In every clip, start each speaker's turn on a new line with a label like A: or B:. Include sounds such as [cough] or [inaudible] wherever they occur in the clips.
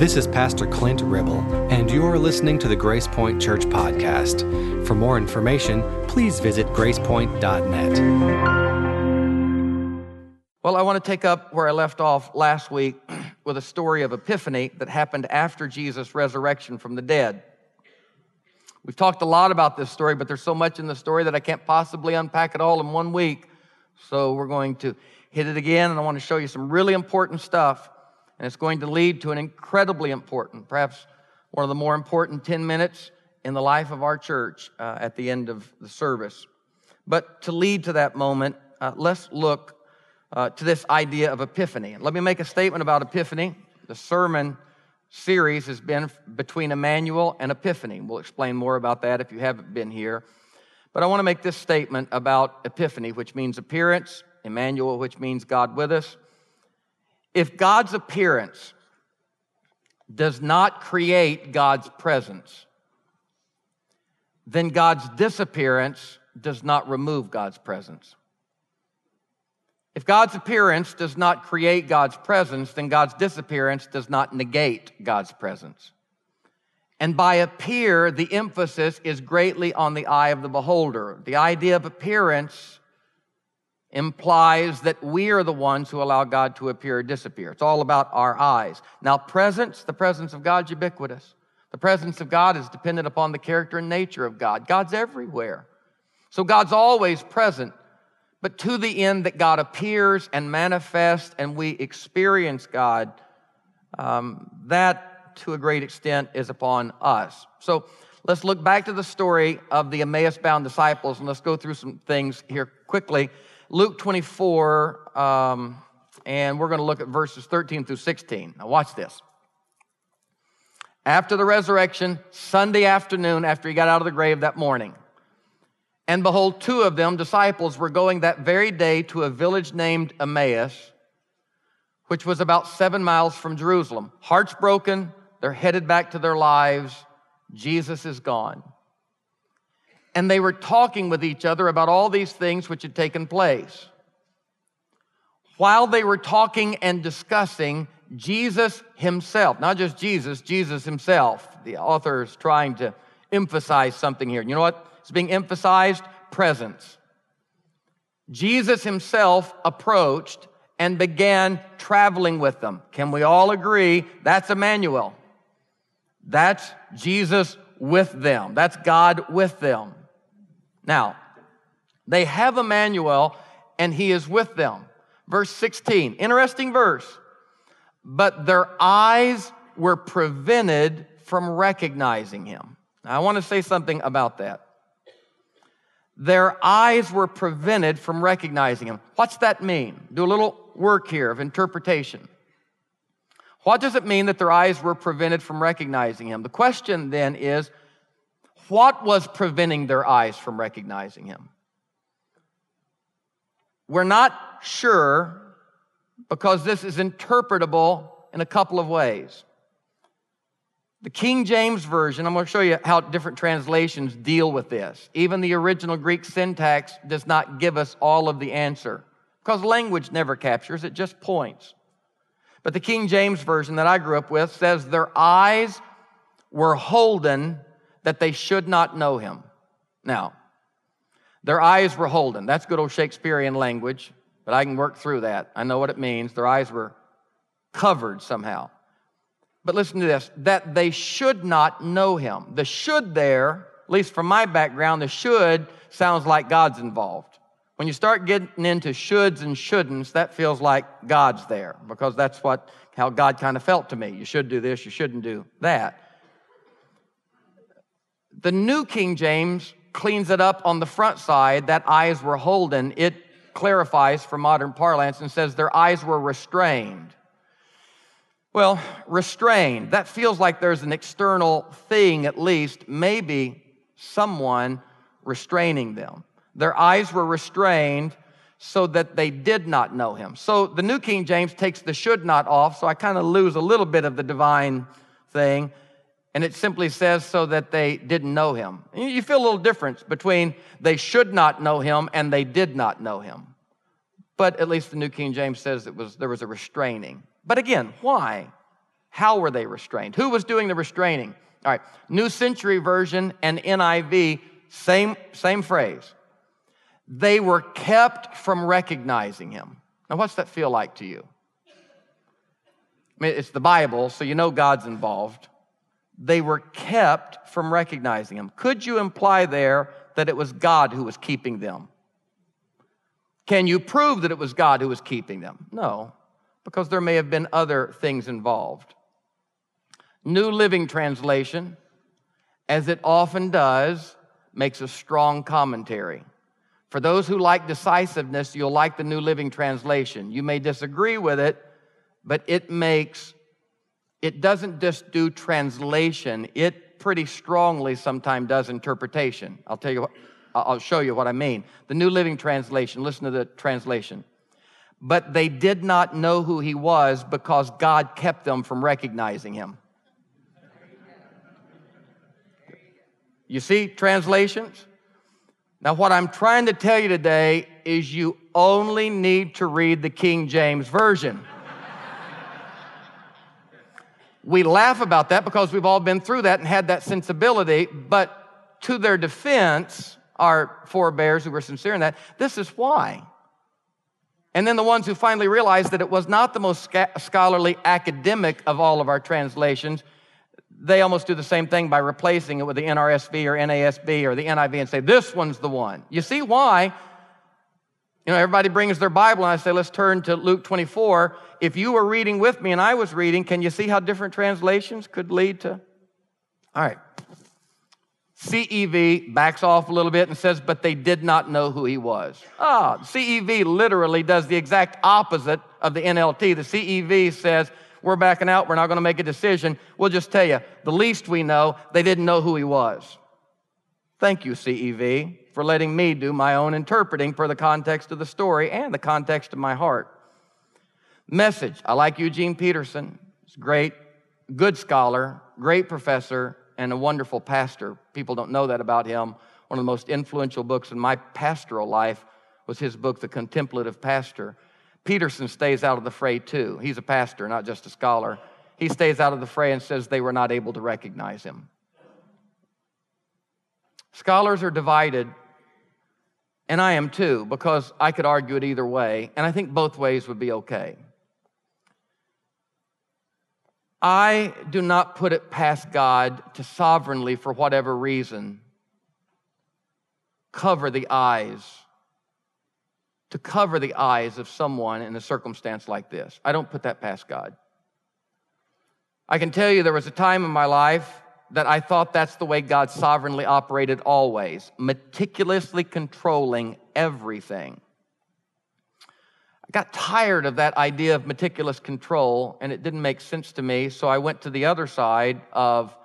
A: This is Pastor Clint Ribble, and you're listening to the Grace Point Church Podcast. For more information, please visit gracepoint.net.
B: Well, I want to take up where I left off last week [clears throat] with a story of Epiphany that happened after Jesus' resurrection from the dead. We've talked a lot about this story, but there's so much in the story that I can't possibly unpack it all in one week. So we're going to hit it again, and I want to show you some really important stuff. And it's going to lead to an incredibly important, perhaps one of the more important 10 minutes in the life of our church uh, at the end of the service. But to lead to that moment, uh, let's look uh, to this idea of epiphany. Let me make a statement about epiphany. The sermon series has been between Emmanuel and Epiphany. We'll explain more about that if you haven't been here. But I want to make this statement about Epiphany, which means appearance, Emmanuel, which means God with us. If God's appearance does not create God's presence, then God's disappearance does not remove God's presence. If God's appearance does not create God's presence, then God's disappearance does not negate God's presence. And by appear, the emphasis is greatly on the eye of the beholder. The idea of appearance implies that we are the ones who allow God to appear or disappear. It's all about our eyes. Now, presence, the presence of God is ubiquitous. The presence of God is dependent upon the character and nature of God. God's everywhere. So God's always present, but to the end that God appears and manifests and we experience God, um, that to a great extent is upon us. So let's look back to the story of the Emmaus bound disciples and let's go through some things here quickly. Luke 24, um, and we're going to look at verses 13 through 16. Now, watch this. After the resurrection, Sunday afternoon, after he got out of the grave that morning, and behold, two of them, disciples, were going that very day to a village named Emmaus, which was about seven miles from Jerusalem. Hearts broken, they're headed back to their lives. Jesus is gone and they were talking with each other about all these things which had taken place. While they were talking and discussing, Jesus himself, not just Jesus, Jesus himself, the author is trying to emphasize something here. You know what is being emphasized? Presence. Jesus himself approached and began traveling with them. Can we all agree that's Emmanuel? That's Jesus with them. That's God with them. Now, they have Emmanuel and he is with them. Verse 16, interesting verse. But their eyes were prevented from recognizing him. Now, I want to say something about that. Their eyes were prevented from recognizing him. What's that mean? Do a little work here of interpretation. What does it mean that their eyes were prevented from recognizing him? The question then is what was preventing their eyes from recognizing him? We're not sure because this is interpretable in a couple of ways. The King James Version, I'm going to show you how different translations deal with this. Even the original Greek syntax does not give us all of the answer because language never captures, it just points. But the King James Version that I grew up with says, Their eyes were holden that they should not know him. Now, their eyes were holden. That's good old Shakespearean language, but I can work through that. I know what it means. Their eyes were covered somehow. But listen to this that they should not know him. The should there, at least from my background, the should sounds like God's involved. When you start getting into shoulds and shouldn'ts, that feels like God's there because that's what how God kind of felt to me. You should do this, you shouldn't do that. The New King James cleans it up on the front side that eyes were holden. It clarifies for modern parlance and says their eyes were restrained. Well, restrained, that feels like there's an external thing, at least, maybe someone restraining them. Their eyes were restrained so that they did not know him. So the New King James takes the should not off, so I kind of lose a little bit of the divine thing. And it simply says so that they didn't know him. You feel a little difference between they should not know him and they did not know him. But at least the New King James says it was, there was a restraining. But again, why? How were they restrained? Who was doing the restraining? All right, New Century Version and NIV, same, same phrase. They were kept from recognizing him. Now, what's that feel like to you? I mean, it's the Bible, so you know God's involved. They were kept from recognizing him. Could you imply there that it was God who was keeping them? Can you prove that it was God who was keeping them? No, because there may have been other things involved. New Living Translation, as it often does, makes a strong commentary. For those who like decisiveness, you'll like the New Living Translation. You may disagree with it, but it makes, it doesn't just do translation, it pretty strongly sometimes does interpretation. I'll tell you what, I'll show you what I mean. The New Living Translation, listen to the translation. But they did not know who he was because God kept them from recognizing him. You see translations? Now, what I'm trying to tell you today is you only need to read the King James Version. we laugh about that because we've all been through that and had that sensibility, but to their defense, our forebears who were sincere in that, this is why. And then the ones who finally realized that it was not the most scholarly academic of all of our translations, they almost do the same thing by replacing it with the NRSV or NASB or the NIV and say, this one's the one. You see why? You know, everybody brings their Bible and I say, let's turn to Luke 24. If you were reading with me and I was reading, can you see how different translations could lead to? All right. CEV backs off a little bit and says, but they did not know who he was. Ah, CEV literally does the exact opposite of the NLT. The CEV says, we're backing out. We're not going to make a decision. We'll just tell you the least we know, they didn't know who he was. Thank you, CEV, for letting me do my own interpreting for the context of the story and the context of my heart. Message I like Eugene Peterson. He's great, good scholar, great professor, and a wonderful pastor. People don't know that about him. One of the most influential books in my pastoral life was his book, The Contemplative Pastor. Peterson stays out of the fray too. He's a pastor, not just a scholar. He stays out of the fray and says they were not able to recognize him. Scholars are divided, and I am too, because I could argue it either way, and I think both ways would be okay. I do not put it past God to sovereignly, for whatever reason, cover the eyes to cover the eyes of someone in a circumstance like this. I don't put that past God. I can tell you there was a time in my life that I thought that's the way God sovereignly operated always, meticulously controlling everything. I got tired of that idea of meticulous control, and it didn't make sense to me, so I went to the other side of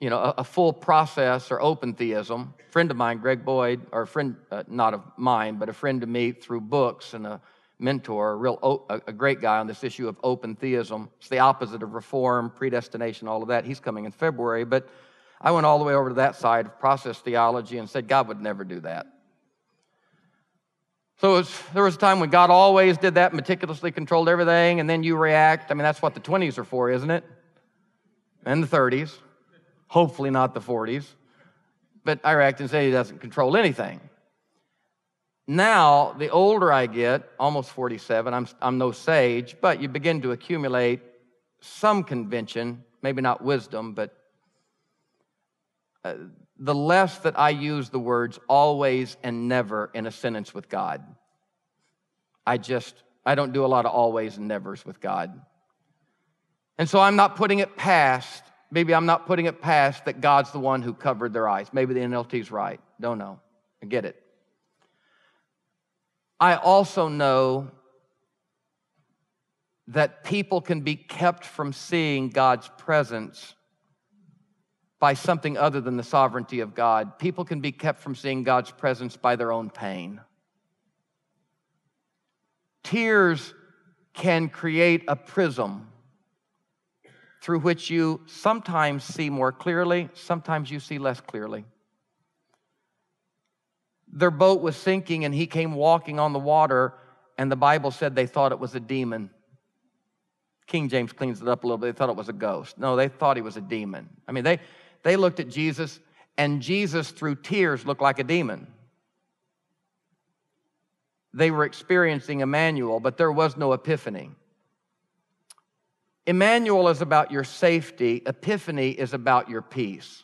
B: you know, a, a, full process or open theism. A friend of mine, Greg Boyd, or a friend, uh, not of mine, but a friend to me through books and a mentor, a real, a, a great guy on this issue of open theism. It's the opposite of reform, predestination, all of that. He's coming in February, but I went all the way over to that side of process theology and said God would never do that. So was, there was a time when God always did that, meticulously controlled everything, and then you react. I mean, that's what the 20s are for, isn't it? And the 30s hopefully not the 40s. But Iraq and say he doesn't control anything. Now, the older I get, almost 47, I'm, I'm no sage, but you begin to accumulate some convention, maybe not wisdom, but uh, the less that I use the words always and never in a sentence with God. I just, I don't do a lot of always and nevers with God. And so I'm not putting it past maybe I'm not putting it past that God's the one who covered their eyes. Maybe the NLT's right. Don't know. I get it. I also know that people can be kept from seeing God's presence by something other than the sovereignty of God. People can be kept from seeing God's presence by their own pain. Tears can create a prism through which you sometimes see more clearly, sometimes you see less clearly. Their boat was sinking and he came walking on the water, and the Bible said they thought it was a demon. King James cleans it up a little bit. They thought it was a ghost. No, they thought he was a demon. I mean, they, they looked at Jesus, and Jesus, through tears, looked like a demon. They were experiencing Emmanuel, but there was no epiphany. Emmanuel is about your safety, Epiphany is about your peace.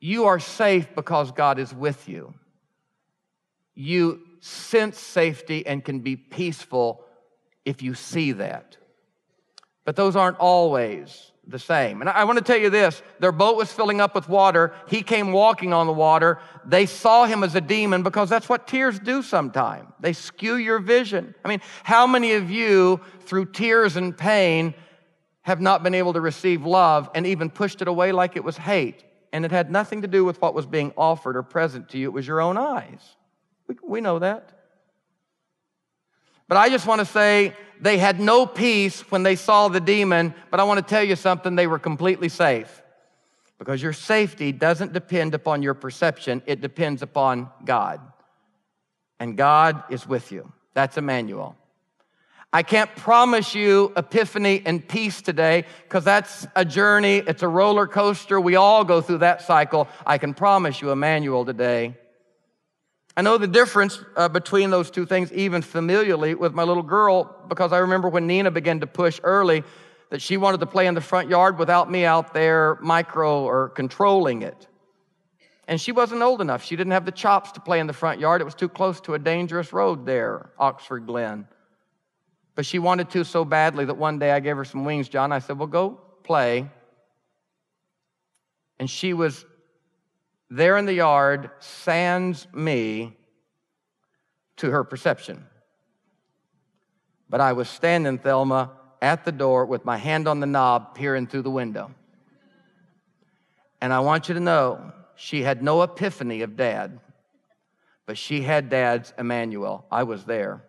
B: You are safe because God is with you. You sense safety and can be peaceful if you see that. But those aren't always the same. And I want to tell you this their boat was filling up with water. He came walking on the water. They saw him as a demon because that's what tears do sometimes. They skew your vision. I mean, how many of you, through tears and pain, have not been able to receive love and even pushed it away like it was hate? And it had nothing to do with what was being offered or present to you, it was your own eyes. We, we know that. But I just want to say they had no peace when they saw the demon, but I want to tell you something, they were completely safe. Because your safety doesn't depend upon your perception, it depends upon God. And God is with you. That's Emmanuel. I can't promise you epiphany and peace today because that's a journey, it's a roller coaster. We all go through that cycle. I can promise you Emmanuel today. I know the difference uh, between those two things, even familiarly, with my little girl, because I remember when Nina began to push early that she wanted to play in the front yard without me out there micro or controlling it. And she wasn't old enough. She didn't have the chops to play in the front yard. It was too close to a dangerous road there, Oxford Glen. But she wanted to so badly that one day I gave her some wings, John. I said, Well, go play. And she was there in the yard sans me to her perception. But I was standing, Thelma, at the door with my hand on the knob, peering through the window. And I want you to know, she had no epiphany of dad, but she had dad's Emmanuel. I was there.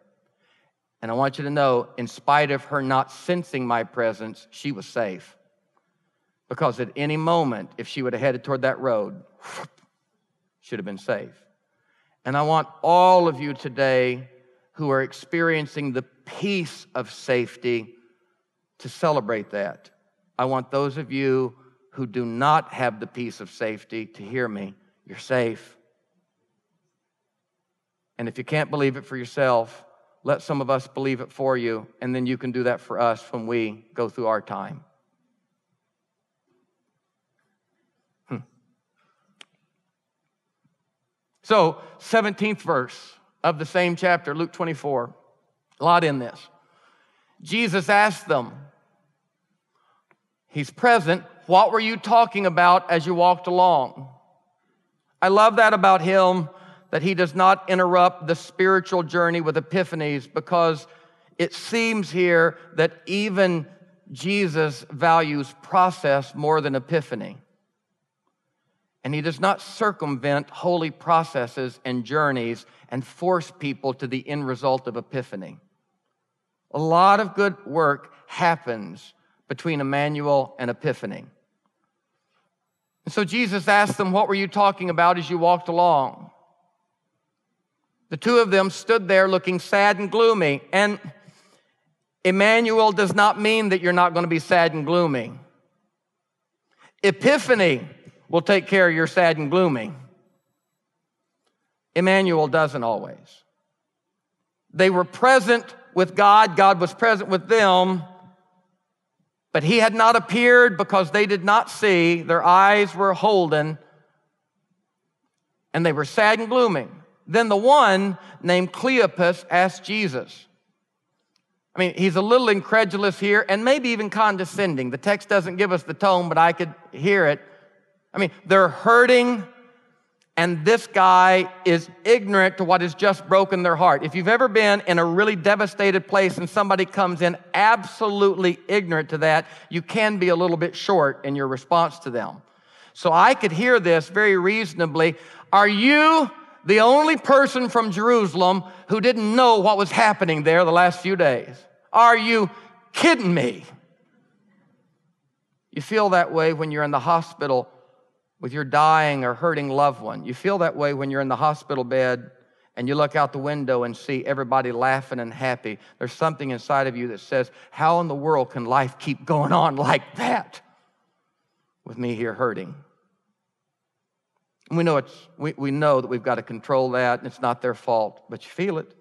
B: And I want you to know, in spite of her not sensing my presence, she was safe. Because at any moment, if she would have headed toward that road, [sniffs] should have been safe. And I want all of you today who are experiencing the peace of safety to celebrate that. I want those of you who do not have the peace of safety to hear me. You're safe. And if you can't believe it for yourself, let some of us believe it for you, and then you can do that for us when we go through our time. So, 17th verse of the same chapter, Luke 24. A lot in this. Jesus asked them, He's present. What were you talking about as you walked along? I love that about him, that he does not interrupt the spiritual journey with epiphanies because it seems here that even Jesus values process more than epiphany and he does not circumvent holy processes and journeys and force people to the end result of epiphany. A lot of good work happens between Emmanuel and Epiphany. And so Jesus asked them, What were you talking about as you walked along? The two of them stood there looking sad and gloomy. And Emmanuel does not mean that you're not going to be sad and gloomy. Epiphany will take care of your sad and gloomy. Emmanuel doesn't always. They were present with God, God was present with them, but He had not appeared because they did not see, their eyes were holden, and they were sad and gloomy. Then the one named Cleopas asked Jesus. I mean, he's a little incredulous here and maybe even condescending. The text doesn't give us the tone, but I could hear it. I mean, they're hurting, and this guy is ignorant to what has just broken their heart. If you've ever been in a really devastated place and somebody comes in absolutely ignorant to that, you can be a little bit short in your response to them. So I could hear this very reasonably. Are you the only person from Jerusalem who didn't know what was happening there the last few days? Are you kidding me? You feel that way when you're in the hospital with your dying or hurting loved one. You feel that way when you're in the hospital bed and you look out the window and see everybody laughing and happy, there's something inside of you that says, How in the world can life keep going on [laughs] like that with me here hurting? We know, it's, we, we know that we've got to control that, and it's not their fault, but you feel it.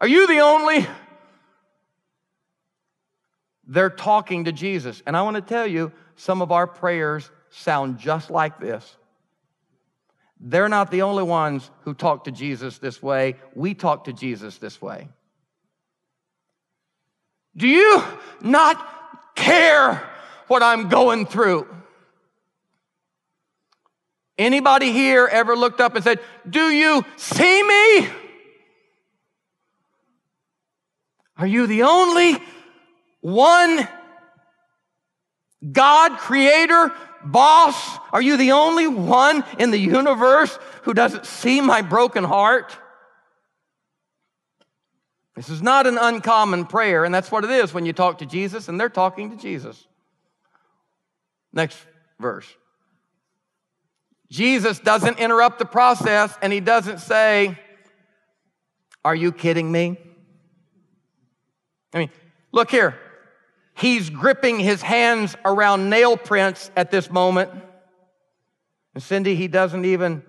B: Are you the only? They're talking to Jesus. And I want to tell you, some of our prayers sound just like this. They're not the only ones who talk to Jesus this way. We talk to Jesus this way. Do you not care what I'm going through? Anybody here ever looked up and said, Do you see me? Are you the only one God, creator, boss, are you the only one in the universe who doesn't see my broken heart? This is not an uncommon prayer, and that's what it is when you talk to Jesus, and they're talking to Jesus. Next verse. Jesus doesn't interrupt the process, and he doesn't say, Are you kidding me? I mean, look here. He's gripping his hands around nail prints at this moment. And Cindy, he doesn't even,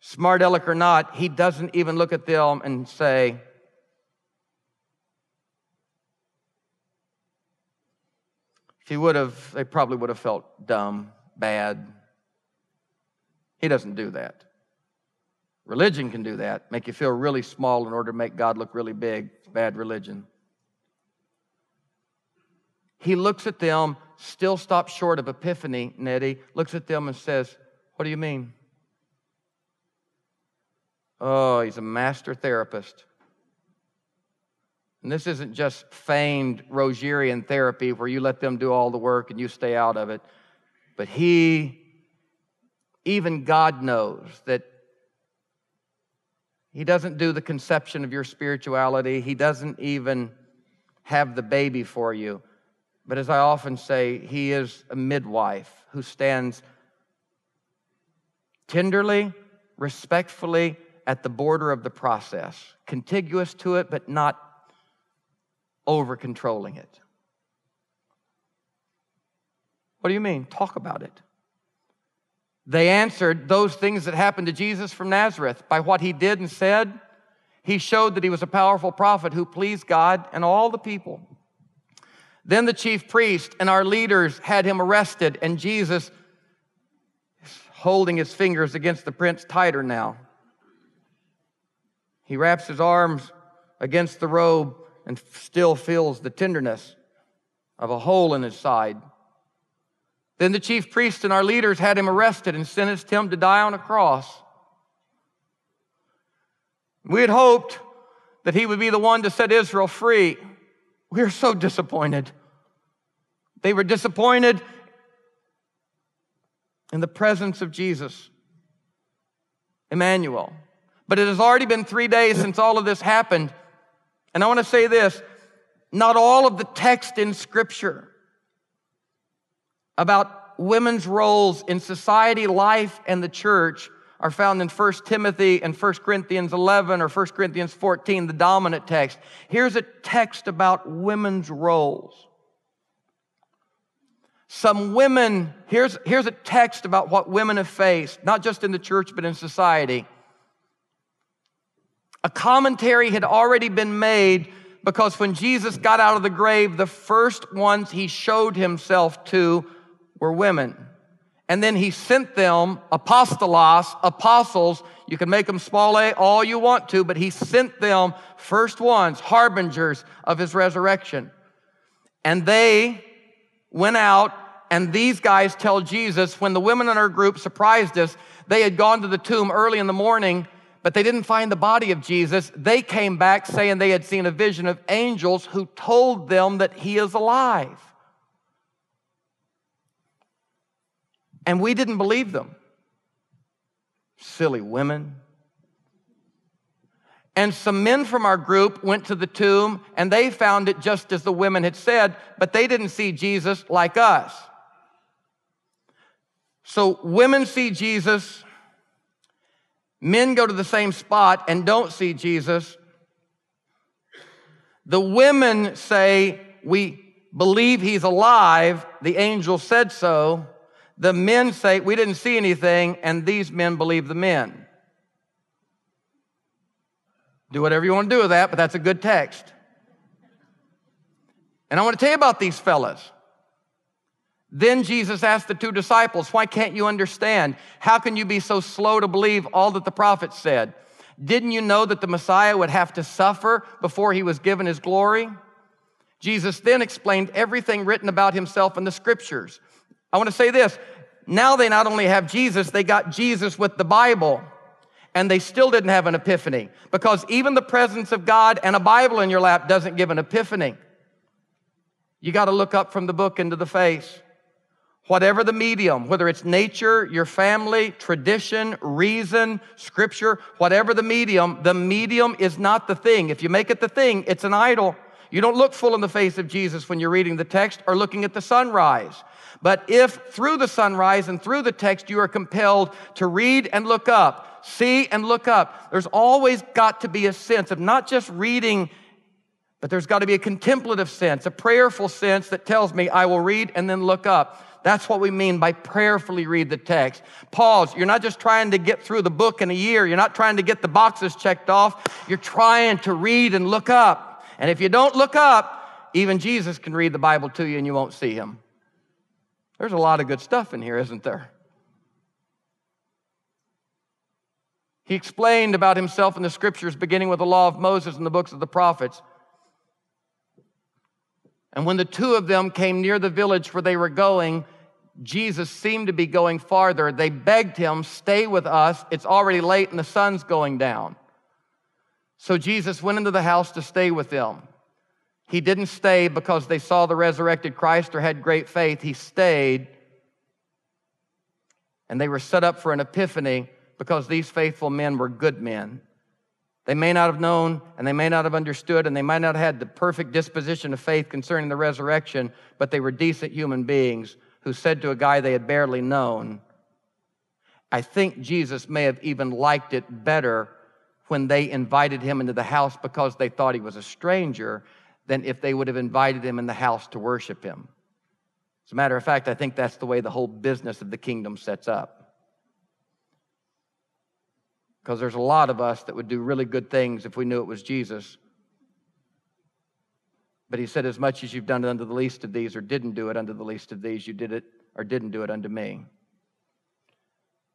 B: smart aleck or not, he doesn't even look at them and say, if he would have, they probably would have felt dumb, bad. He doesn't do that. Religion can do that, make you feel really small in order to make God look really big. Bad religion. He looks at them, still stops short of epiphany, Nettie, looks at them and says, What do you mean? Oh, he's a master therapist. And this isn't just feigned Rogerian therapy where you let them do all the work and you stay out of it. But he, even God knows that he doesn't do the conception of your spirituality. He doesn't even have the baby for you. But as I often say, he is a midwife who stands tenderly, respectfully at the border of the process, contiguous to it, but not over controlling it. What do you mean? Talk about it. They answered those things that happened to Jesus from Nazareth by what he did and said. He showed that he was a powerful prophet who pleased God and all the people. Then the chief priest and our leaders had him arrested, and Jesus is holding his fingers against the prints tighter now. He wraps his arms against the robe and still feels the tenderness of a hole in his side. Then the chief priest and our leaders had him arrested and sentenced him to die on a cross. We had hoped that he would be the one to set Israel free. We are so disappointed. They were disappointed in the presence of Jesus, Emmanuel. But it has already been three days since all of this happened. And I want to say this not all of the text in Scripture about women's roles in society, life, and the church are found in 1 Timothy and 1 Corinthians 11 or 1 Corinthians 14, the dominant text. Here's a text about women's roles. Some women, here's, here's a text about what women have faced, not just in the church, but in society. A commentary had already been made because when Jesus got out of the grave, the first ones he showed himself to were women. And then he sent them apostolos, apostles. You can make them small a all you want to, but he sent them first ones, harbingers of his resurrection. And they went out, and these guys tell Jesus when the women in our group surprised us, they had gone to the tomb early in the morning, but they didn't find the body of Jesus. They came back saying they had seen a vision of angels who told them that he is alive. And we didn't believe them. Silly women. And some men from our group went to the tomb and they found it just as the women had said, but they didn't see Jesus like us. So women see Jesus, Men go to the same spot and don't see Jesus. The women say, We believe he's alive. The angel said so. The men say, We didn't see anything, and these men believe the men. Do whatever you want to do with that, but that's a good text. And I want to tell you about these fellas. Then Jesus asked the two disciples, Why can't you understand? How can you be so slow to believe all that the prophets said? Didn't you know that the Messiah would have to suffer before he was given his glory? Jesus then explained everything written about himself in the scriptures. I want to say this now they not only have Jesus, they got Jesus with the Bible, and they still didn't have an epiphany because even the presence of God and a Bible in your lap doesn't give an epiphany. You got to look up from the book into the face. Whatever the medium, whether it's nature, your family, tradition, reason, scripture, whatever the medium, the medium is not the thing. If you make it the thing, it's an idol. You don't look full in the face of Jesus when you're reading the text or looking at the sunrise. But if through the sunrise and through the text you are compelled to read and look up, see and look up, there's always got to be a sense of not just reading, but there's got to be a contemplative sense, a prayerful sense that tells me I will read and then look up. That's what we mean by prayerfully read the text. Pause. You're not just trying to get through the book in a year. You're not trying to get the boxes checked off. You're trying to read and look up. And if you don't look up, even Jesus can read the Bible to you and you won't see him. There's a lot of good stuff in here, isn't there? He explained about himself in the scriptures, beginning with the law of Moses and the books of the prophets. And when the two of them came near the village where they were going, Jesus seemed to be going farther. They begged him, Stay with us. It's already late and the sun's going down. So Jesus went into the house to stay with them. He didn't stay because they saw the resurrected Christ or had great faith. He stayed and they were set up for an epiphany because these faithful men were good men. They may not have known and they may not have understood and they might not have had the perfect disposition of faith concerning the resurrection, but they were decent human beings who said to a guy they had barely known, I think Jesus may have even liked it better when they invited him into the house because they thought he was a stranger than if they would have invited him in the house to worship him. As a matter of fact, I think that's the way the whole business of the kingdom sets up. Because there's a lot of us that would do really good things if we knew it was Jesus, but he said, As much as you've done it unto the least of these, or didn't do it unto the least of these, you did it or didn't do it unto me.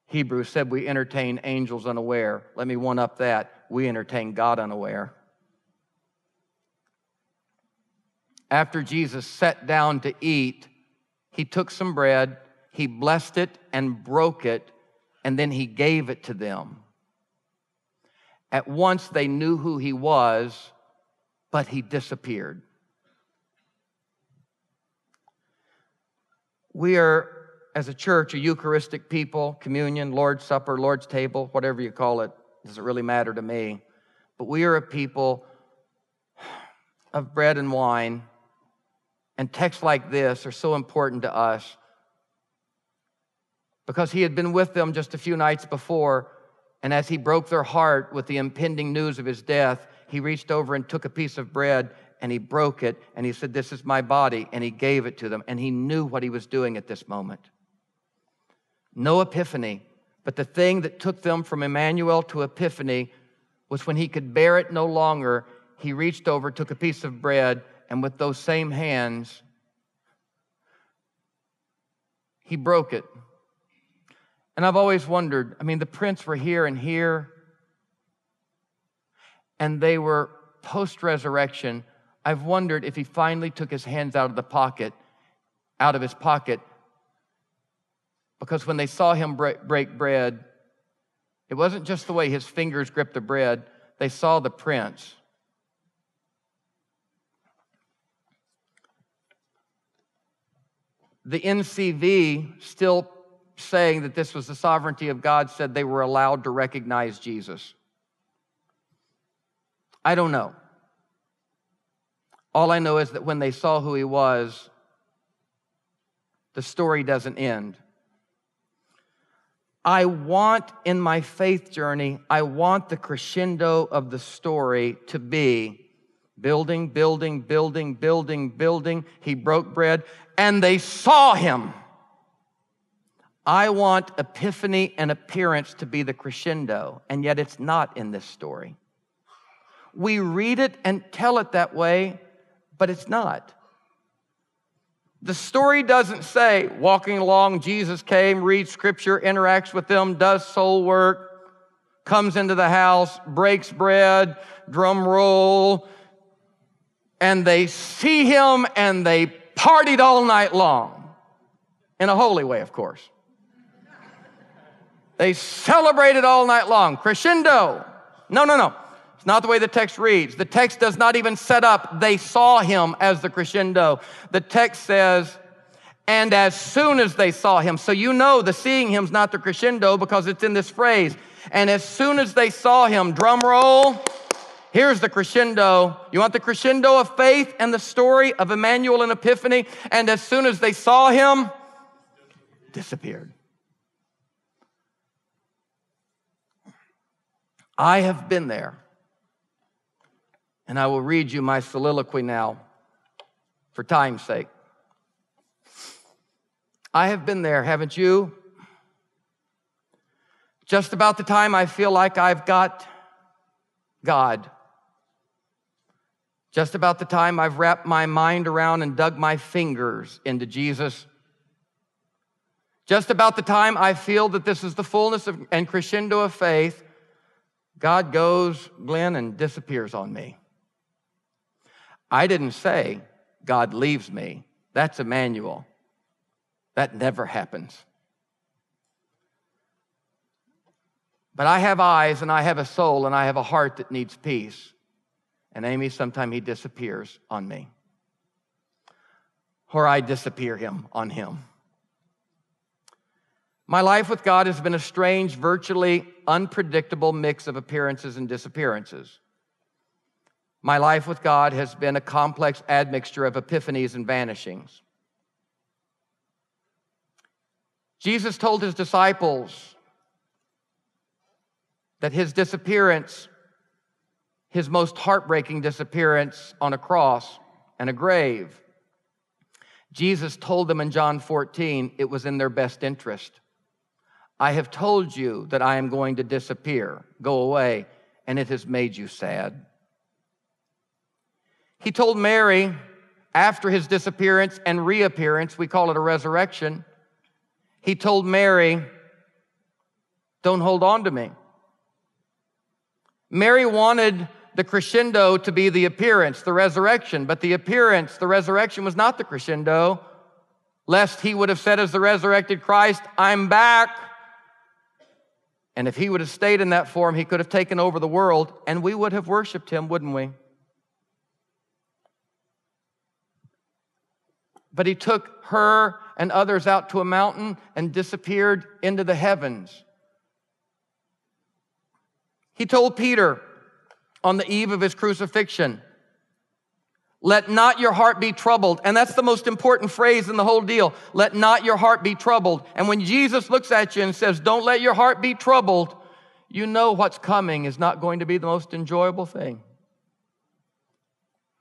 B: Hebrews said, We entertain angels unaware. Let me one up that. We entertain God unaware. After Jesus sat down to eat, he took some bread, he blessed it and broke it, and then he gave it to them. At once they knew who he was, but he disappeared. We are, as a church, a Eucharistic people, communion, Lord's Supper, Lord's table, whatever you call it, doesn't really matter to me. But we are a people of bread and wine. And texts like this are so important to us because he had been with them just a few nights before. And as he broke their heart with the impending news of his death, he reached over and took a piece of bread and he broke it and he said, This is my body. And he gave it to them. And he knew what he was doing at this moment. No epiphany, but the thing that took them from Emmanuel to epiphany was when he could bear it no longer, he reached over, took a piece of bread, and with those same hands, he broke it. And I've always wondered I mean, the prints were here and here, and they were post resurrection I've wondered if he finally took his hands out of the pocket, out of his pocket, because when they saw him break, break bread, it wasn't just the way his fingers gripped the bread, they saw the prints. The NCV, still saying that this was the sovereignty of God, said they were allowed to recognize Jesus. I don't know. All I know is that when they saw who he was, the story doesn't end. I want in my faith journey, I want the crescendo of the story to be building, building, building, building, building. He broke bread and they saw him. I want epiphany and appearance to be the crescendo, and yet it's not in this story. We read it and tell it that way, but it's not. The story doesn't say walking along, Jesus came, reads scripture, interacts with them, does soul work, comes into the house, breaks bread, drum roll, and they see him and they partied all night long. In a holy way, of course. They celebrated all night long. Crescendo. No, no, no. It's not the way the text reads. The text does not even set up, they saw him as the crescendo. The text says, and as soon as they saw him. So you know the seeing him's not the crescendo because it's in this phrase. And as soon as they saw him, drum roll, here's the crescendo. You want the crescendo of faith and the story of Emmanuel and Epiphany? And as soon as they saw him, disappeared. I have been there. And I will read you my soliloquy now for time's sake. I have been there, haven't you? Just about the time I feel like I've got God. Just about the time I've wrapped my mind around and dug my fingers into Jesus. Just about the time I feel that this is the fullness of, and crescendo of faith, God goes, Glenn, and disappears on me. I didn't say God leaves me. That's Emmanuel. That never happens. But I have eyes and I have a soul and I have a heart that needs peace. And Amy, sometimes he disappears on me. Or I disappear him on him. My life with God has been a strange, virtually unpredictable mix of appearances and disappearances. My life with God has been a complex admixture of epiphanies and vanishings. Jesus told his disciples that his disappearance, his most heartbreaking disappearance on a cross and a grave, Jesus told them in John 14 it was in their best interest. I have told you that I am going to disappear, go away, and it has made you sad. He told Mary after his disappearance and reappearance, we call it a resurrection, he told Mary, Don't hold on to me. Mary wanted the crescendo to be the appearance, the resurrection, but the appearance, the resurrection was not the crescendo, lest he would have said, as the resurrected Christ, I'm back. And if he would have stayed in that form, he could have taken over the world, and we would have worshiped him, wouldn't we? But he took her and others out to a mountain and disappeared into the heavens. He told Peter on the eve of his crucifixion, let not your heart be troubled. And that's the most important phrase in the whole deal. Let not your heart be troubled. And when Jesus looks at you and says, Don't let your heart be troubled, you know what's coming is not going to be the most enjoyable thing.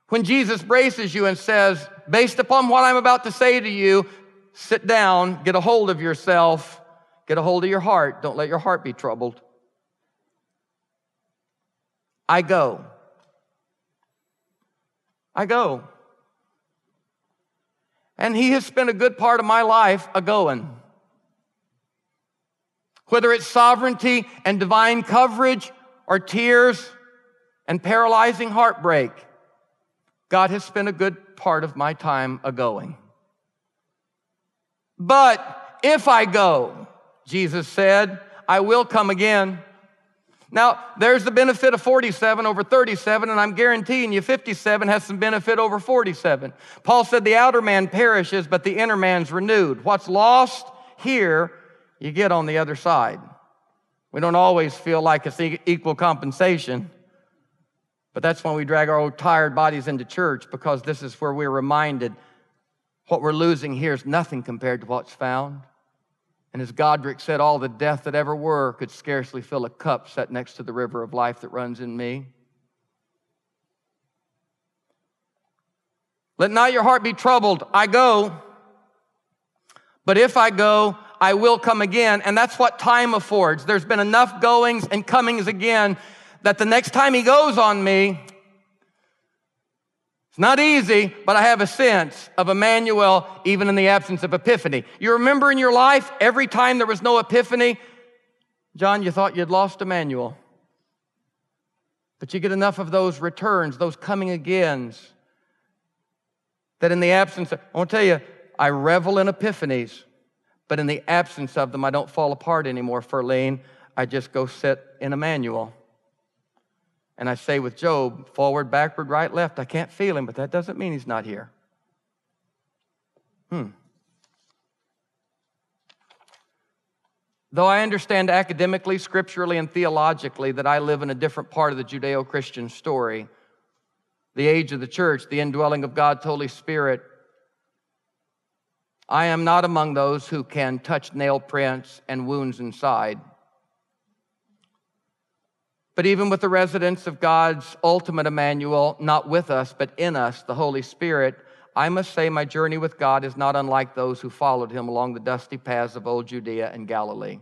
B: When Jesus braces you and says, Based upon what I'm about to say to you, sit down, get a hold of yourself, get a hold of your heart. Don't let your heart be troubled. I go. I go. And he has spent a good part of my life a going. Whether it's sovereignty and divine coverage or tears and paralyzing heartbreak, God has spent a good part of my time a going. But if I go, Jesus said, I will come again. Now, there's the benefit of 47 over 37, and I'm guaranteeing you 57 has some benefit over 47. Paul said the outer man perishes, but the inner man's renewed. What's lost here, you get on the other side. We don't always feel like it's equal compensation, but that's when we drag our old tired bodies into church because this is where we're reminded what we're losing here is nothing compared to what's found. And as Godric said, all the death that ever were could scarcely fill a cup set next to the river of life that runs in me. Let not your heart be troubled. I go. But if I go, I will come again. And that's what time affords. There's been enough goings and comings again that the next time he goes on me, it's not easy, but I have a sense of Emmanuel even in the absence of epiphany. You remember in your life, every time there was no epiphany, John, you thought you'd lost Emmanuel. But you get enough of those returns, those coming agains, that in the absence of, I want to tell you, I revel in epiphanies, but in the absence of them, I don't fall apart anymore, Ferline. I just go sit in Emmanuel. And I say with Job, forward, backward, right, left, I can't feel him, but that doesn't mean he's not here. Hmm. Though I understand academically, scripturally, and theologically that I live in a different part of the Judeo Christian story, the age of the church, the indwelling of God's Holy Spirit, I am not among those who can touch nail prints and wounds inside. But even with the residence of God's ultimate Emmanuel, not with us, but in us, the Holy Spirit, I must say my journey with God is not unlike those who followed him along the dusty paths of old Judea and Galilee.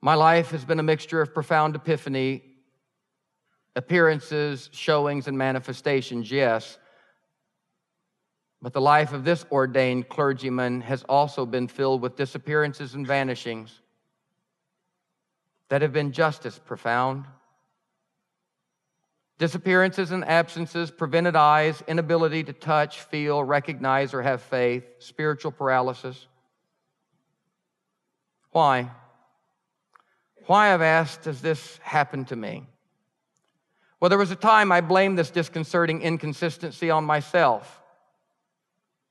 B: My life has been a mixture of profound epiphany, appearances, showings, and manifestations, yes. But the life of this ordained clergyman has also been filled with disappearances and vanishings that have been just as profound. Disappearances and absences, prevented eyes, inability to touch, feel, recognize, or have faith, spiritual paralysis. Why? Why, I've asked, does this happen to me? Well, there was a time I blamed this disconcerting inconsistency on myself,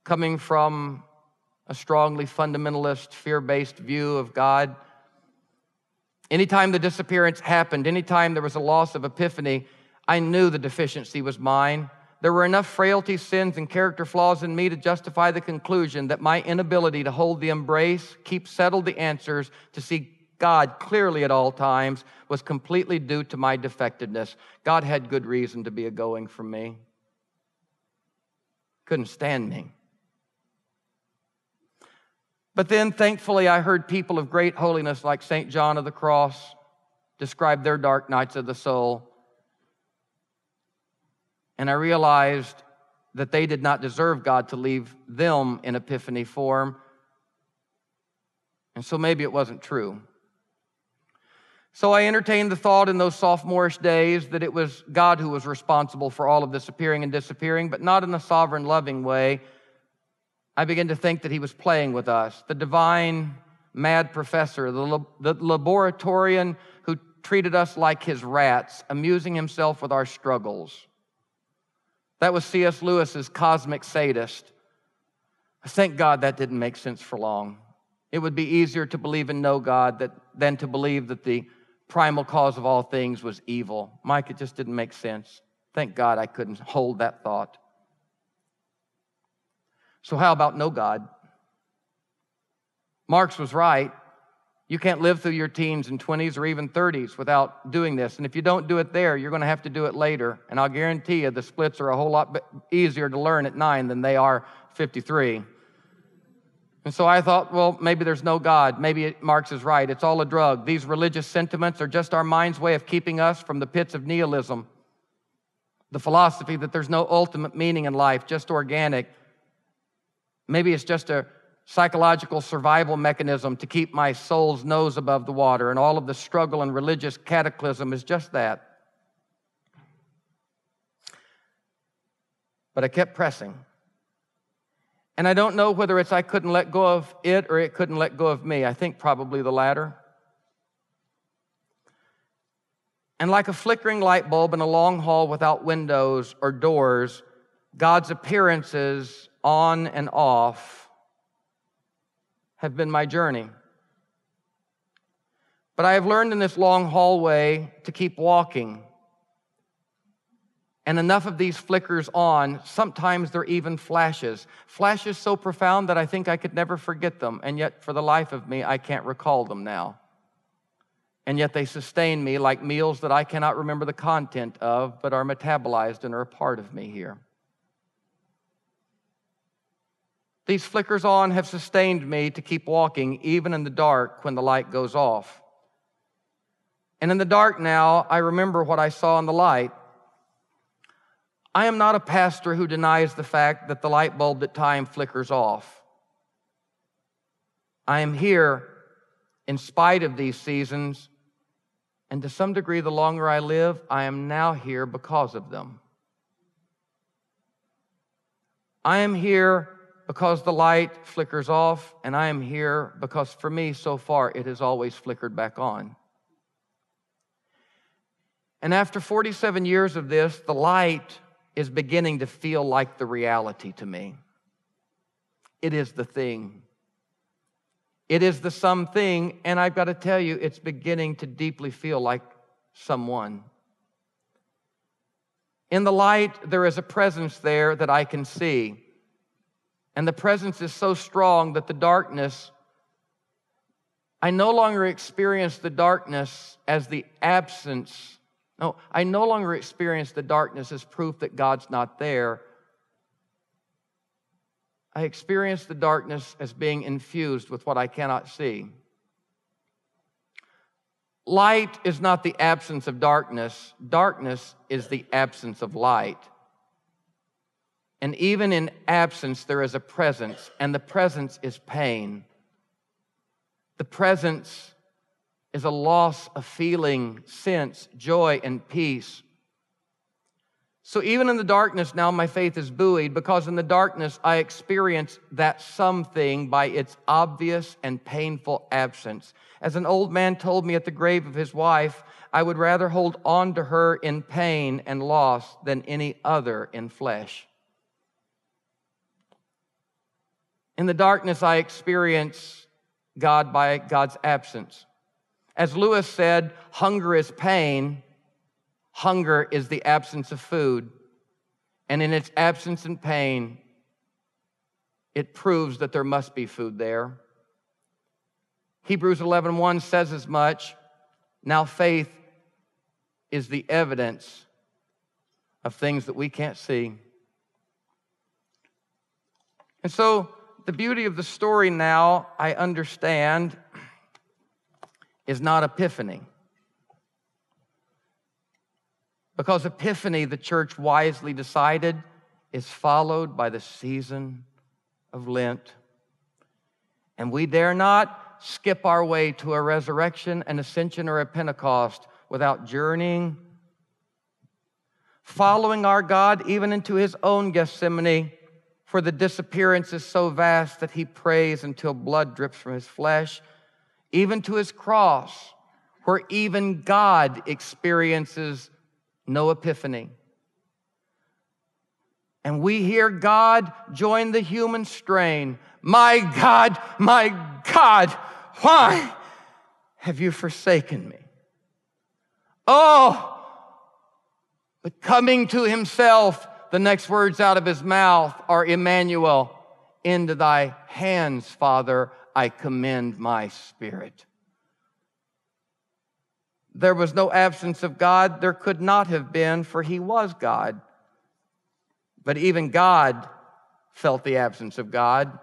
B: coming from a strongly fundamentalist, fear based view of God Anytime the disappearance happened, anytime there was a loss of epiphany, I knew the deficiency was mine. There were enough frailty, sins, and character flaws in me to justify the conclusion that my inability to hold the embrace, keep settled the answers, to see God clearly at all times was completely due to my defectiveness. God had good reason to be a going from me. Couldn't stand me. But then, thankfully, I heard people of great holiness like St. John of the Cross describe their dark nights of the soul. And I realized that they did not deserve God to leave them in epiphany form. And so maybe it wasn't true. So I entertained the thought in those sophomorish days that it was God who was responsible for all of this appearing and disappearing, but not in a sovereign, loving way I began to think that he was playing with us, the divine mad professor, the, the laboratorian who treated us like his rats, amusing himself with our struggles. That was C.S. Lewis's cosmic sadist. Thank God that didn't make sense for long. It would be easier to believe in no God that, than to believe that the primal cause of all things was evil. Mike, it just didn't make sense. Thank God I couldn't hold that thought. So, how about no God? Marx was right. You can't live through your teens and 20s or even 30s without doing this. And if you don't do it there, you're going to have to do it later. And I'll guarantee you the splits are a whole lot easier to learn at nine than they are 53. And so I thought, well, maybe there's no God. Maybe Marx is right. It's all a drug. These religious sentiments are just our mind's way of keeping us from the pits of nihilism. The philosophy that there's no ultimate meaning in life, just organic. Maybe it's just a psychological survival mechanism to keep my soul's nose above the water, and all of the struggle and religious cataclysm is just that. But I kept pressing. And I don't know whether it's I couldn't let go of it or it couldn't let go of me. I think probably the latter. And like a flickering light bulb in a long hall without windows or doors, God's appearances on and off have been my journey. But I have learned in this long hallway to keep walking. And enough of these flickers on, sometimes they're even flashes. Flashes so profound that I think I could never forget them, and yet for the life of me, I can't recall them now. And yet they sustain me like meals that I cannot remember the content of, but are metabolized and are a part of me here. These flickers on have sustained me to keep walking even in the dark when the light goes off. And in the dark now, I remember what I saw in the light. I am not a pastor who denies the fact that the light bulb at time flickers off. I am here in spite of these seasons, and to some degree, the longer I live, I am now here because of them. I am here because the light flickers off, and I am here because for me, so far, it has always flickered back on. And after 47 years of this, the light is beginning to feel like the reality to me. It is the thing. It is the something, and I've got to tell you, it's beginning to deeply feel like someone. In the light, there is a presence there that I can see. And the presence is so strong that the darkness, I no longer experience the darkness as the absence no, I no longer experience the darkness as proof that God's not there. I experience the darkness as being infused with what I cannot see. Light is not the absence of darkness, darkness is the absence of light. And even in absence, there is a presence, and the presence is pain. The presence is a loss of feeling, sense, joy, and peace. So even in the darkness, now my faith is buoyed because in the darkness I experience that something by its obvious and painful absence. As an old man told me at the grave of his wife, I would rather hold on to her in pain and loss than any other in flesh. In the darkness, I experience God by God's absence. As Lewis said, hunger is pain, hunger is the absence of food. And in its absence and pain, it proves that there must be food there. Hebrews 11:1 says as much. Now faith is the evidence of things that we can't see. And so the beauty of the story now I understand is not Epiphany. Because Epiphany, the church wisely decided, is followed by the season of Lent. And we dare not skip our way to a resurrection, an ascension, or a Pentecost without journeying, following our God even into his own Gethsemane, for the disappearance is so vast that he prays until blood drips from his flesh even to his cross, where even God experiences no epiphany. And we hear God join the human strain. My God, my God, why have you forsaken me? Oh, but coming to himself, the next words out of his mouth are Emmanuel, into thy hands, Father, I commend my spirit. There was no absence of God. There could not have been, for he was God. But even God felt the absence of God.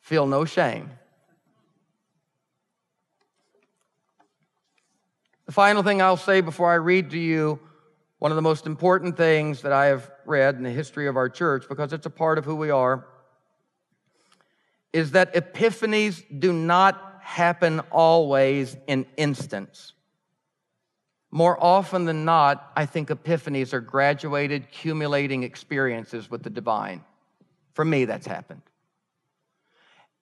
B: Feel no shame. The final thing I'll say before I read to you one of the most important things that I have read in the history of our church, because it's a part of who we are, is that epiphanies do not happen always in instants. More often than not, I think epiphanies are graduated, accumulating experiences with the divine. For me, that's happened.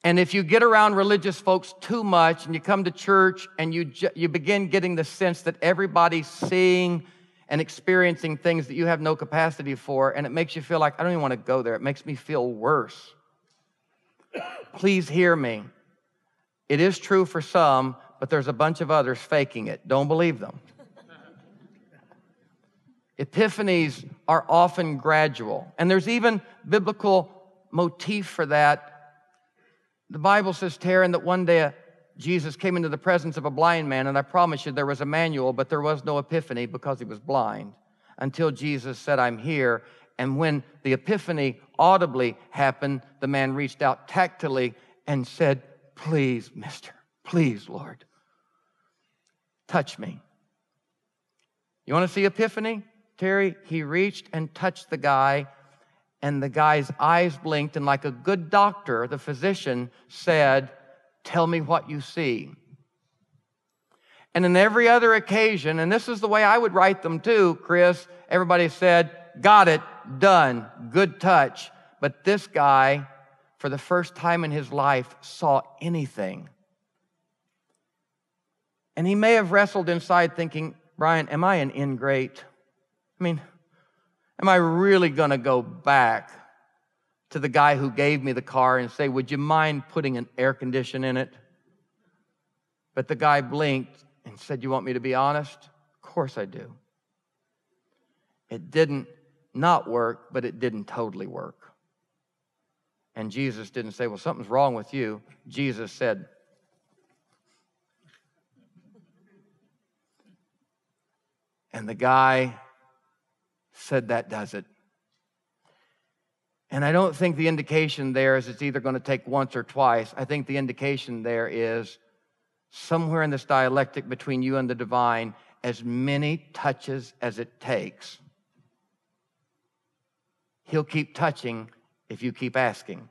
B: And if you get around religious folks too much and you come to church and you, you begin getting the sense that everybody's seeing and experiencing things that you have no capacity for, and it makes you feel like, I don't even want to go there. It makes me feel worse. Please hear me. It is true for some, but there's a bunch of others faking it. Don't believe them. Epiphanies are often gradual, and there's even biblical motif for that. The Bible says, Taryn, that one day Jesus came into the presence of a blind man, and I promise you there was Emmanuel, but there was no epiphany because he was blind until Jesus said, I'm here. And when the epiphany audibly happened, the man reached out tactily and said, Please, mister, please, Lord, touch me. You want to see epiphany? Terry, he reached and touched the guy, and the guy's eyes blinked, and like a good doctor, the physician said, Tell me what you see. And in every other occasion, and this is the way I would write them too, Chris, everybody said, Got it, done, good touch. But this guy, for the first time in his life, saw anything. And he may have wrestled inside thinking, Brian, am I an ingrate? I mean, am I really going to go back to the guy who gave me the car and say, Would you mind putting an air condition in it? But the guy blinked and said, You want me to be honest? Of course I do. It didn't not work, but it didn't totally work. And Jesus didn't say, Well, something's wrong with you. Jesus said, And the guy said, That does it. And I don't think the indication there is it's either going to take once or twice. I think the indication there is somewhere in this dialectic between you and the divine, as many touches as it takes. He'll keep touching if you keep asking.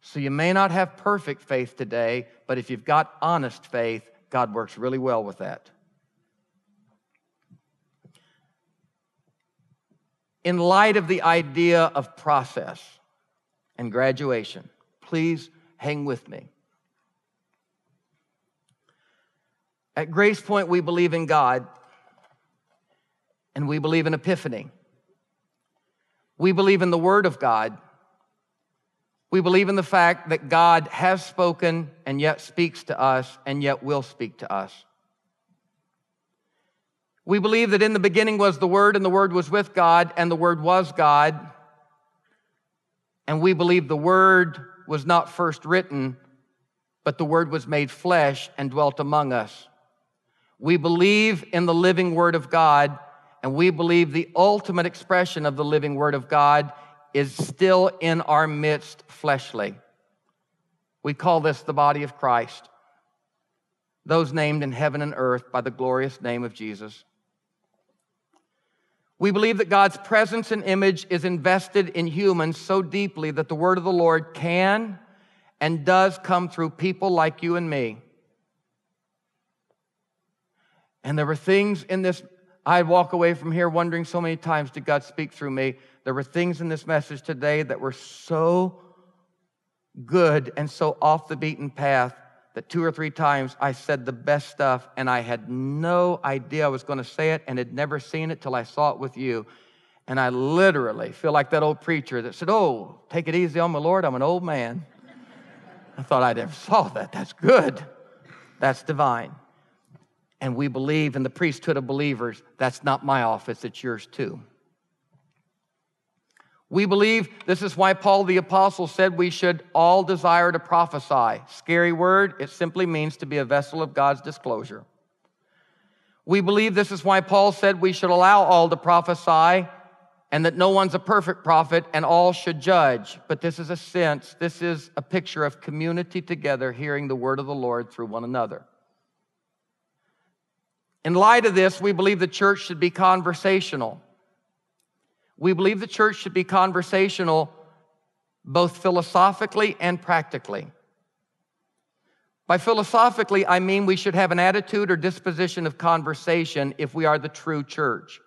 B: So you may not have perfect faith today, but if you've got honest faith, God works really well with that. In light of the idea of process and graduation, please hang with me. At Grace Point, we believe in God and we believe in Epiphany. We believe in the Word of God. We believe in the fact that God has spoken and yet speaks to us and yet will speak to us. We believe that in the beginning was the Word, and the Word was with God, and the Word was God. And we believe the Word was not first written, but the Word was made flesh and dwelt among us. We believe in the living Word of God, and we believe the ultimate expression of the living Word of God is still in our midst fleshly. We call this the body of Christ, those named in heaven and earth by the glorious name of Jesus. We believe that God's presence and image is invested in humans so deeply that the word of the Lord can and does come through people like you and me. And there were things in this, I'd walk away from here wondering so many times, did God speak through me? There were things in this message today that were so good and so off the beaten path that two or three times I said the best stuff and I had no idea I was going to say it and had never seen it till I saw it with you. And I literally feel like that old preacher that said, Oh, take it easy on my Lord, I'm an old man. I thought I never saw that. That's good. That's divine. And we believe in the priesthood of believers. That's not my office, it's yours too. We believe this is why Paul the Apostle said we should all desire to prophesy. Scary word, it simply means to be a vessel of God's disclosure. We believe this is why Paul said we should allow all to prophesy and that no one's a perfect prophet and all should judge. But this is a sense, this is a picture of community together hearing the word of the Lord through one another. In light of this, we believe the church should be conversational. We believe the church should be conversational both philosophically and practically. By philosophically, I mean we should have an attitude or disposition of conversation if we are the true church.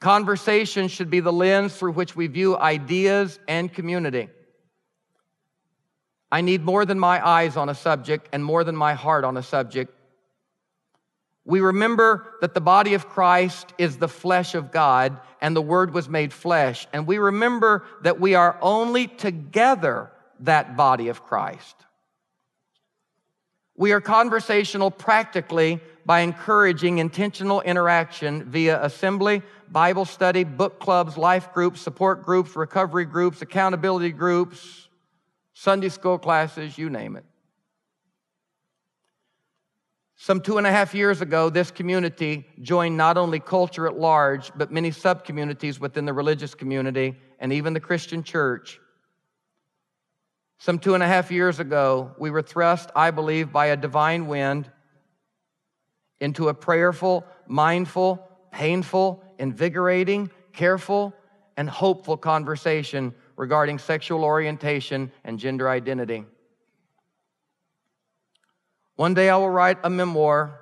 B: Conversation should be the lens through which we view ideas and community. I need more than my eyes on a subject and more than my heart on a subject we remember that the body of Christ is the flesh of God and the Word was made flesh. And we remember that we are only together that body of Christ. We are conversational practically by encouraging intentional interaction via assembly, Bible study, book clubs, life groups, support groups, recovery groups, accountability groups, Sunday school classes, you name it. Some two and a half years ago, this community joined not only culture at large, but many sub communities within the religious community and even the Christian church. Some two and a half years ago, we were thrust, I believe, by a divine wind into a prayerful, mindful, painful, invigorating, careful, and hopeful conversation regarding sexual orientation and gender identity. One day I will write a memoir,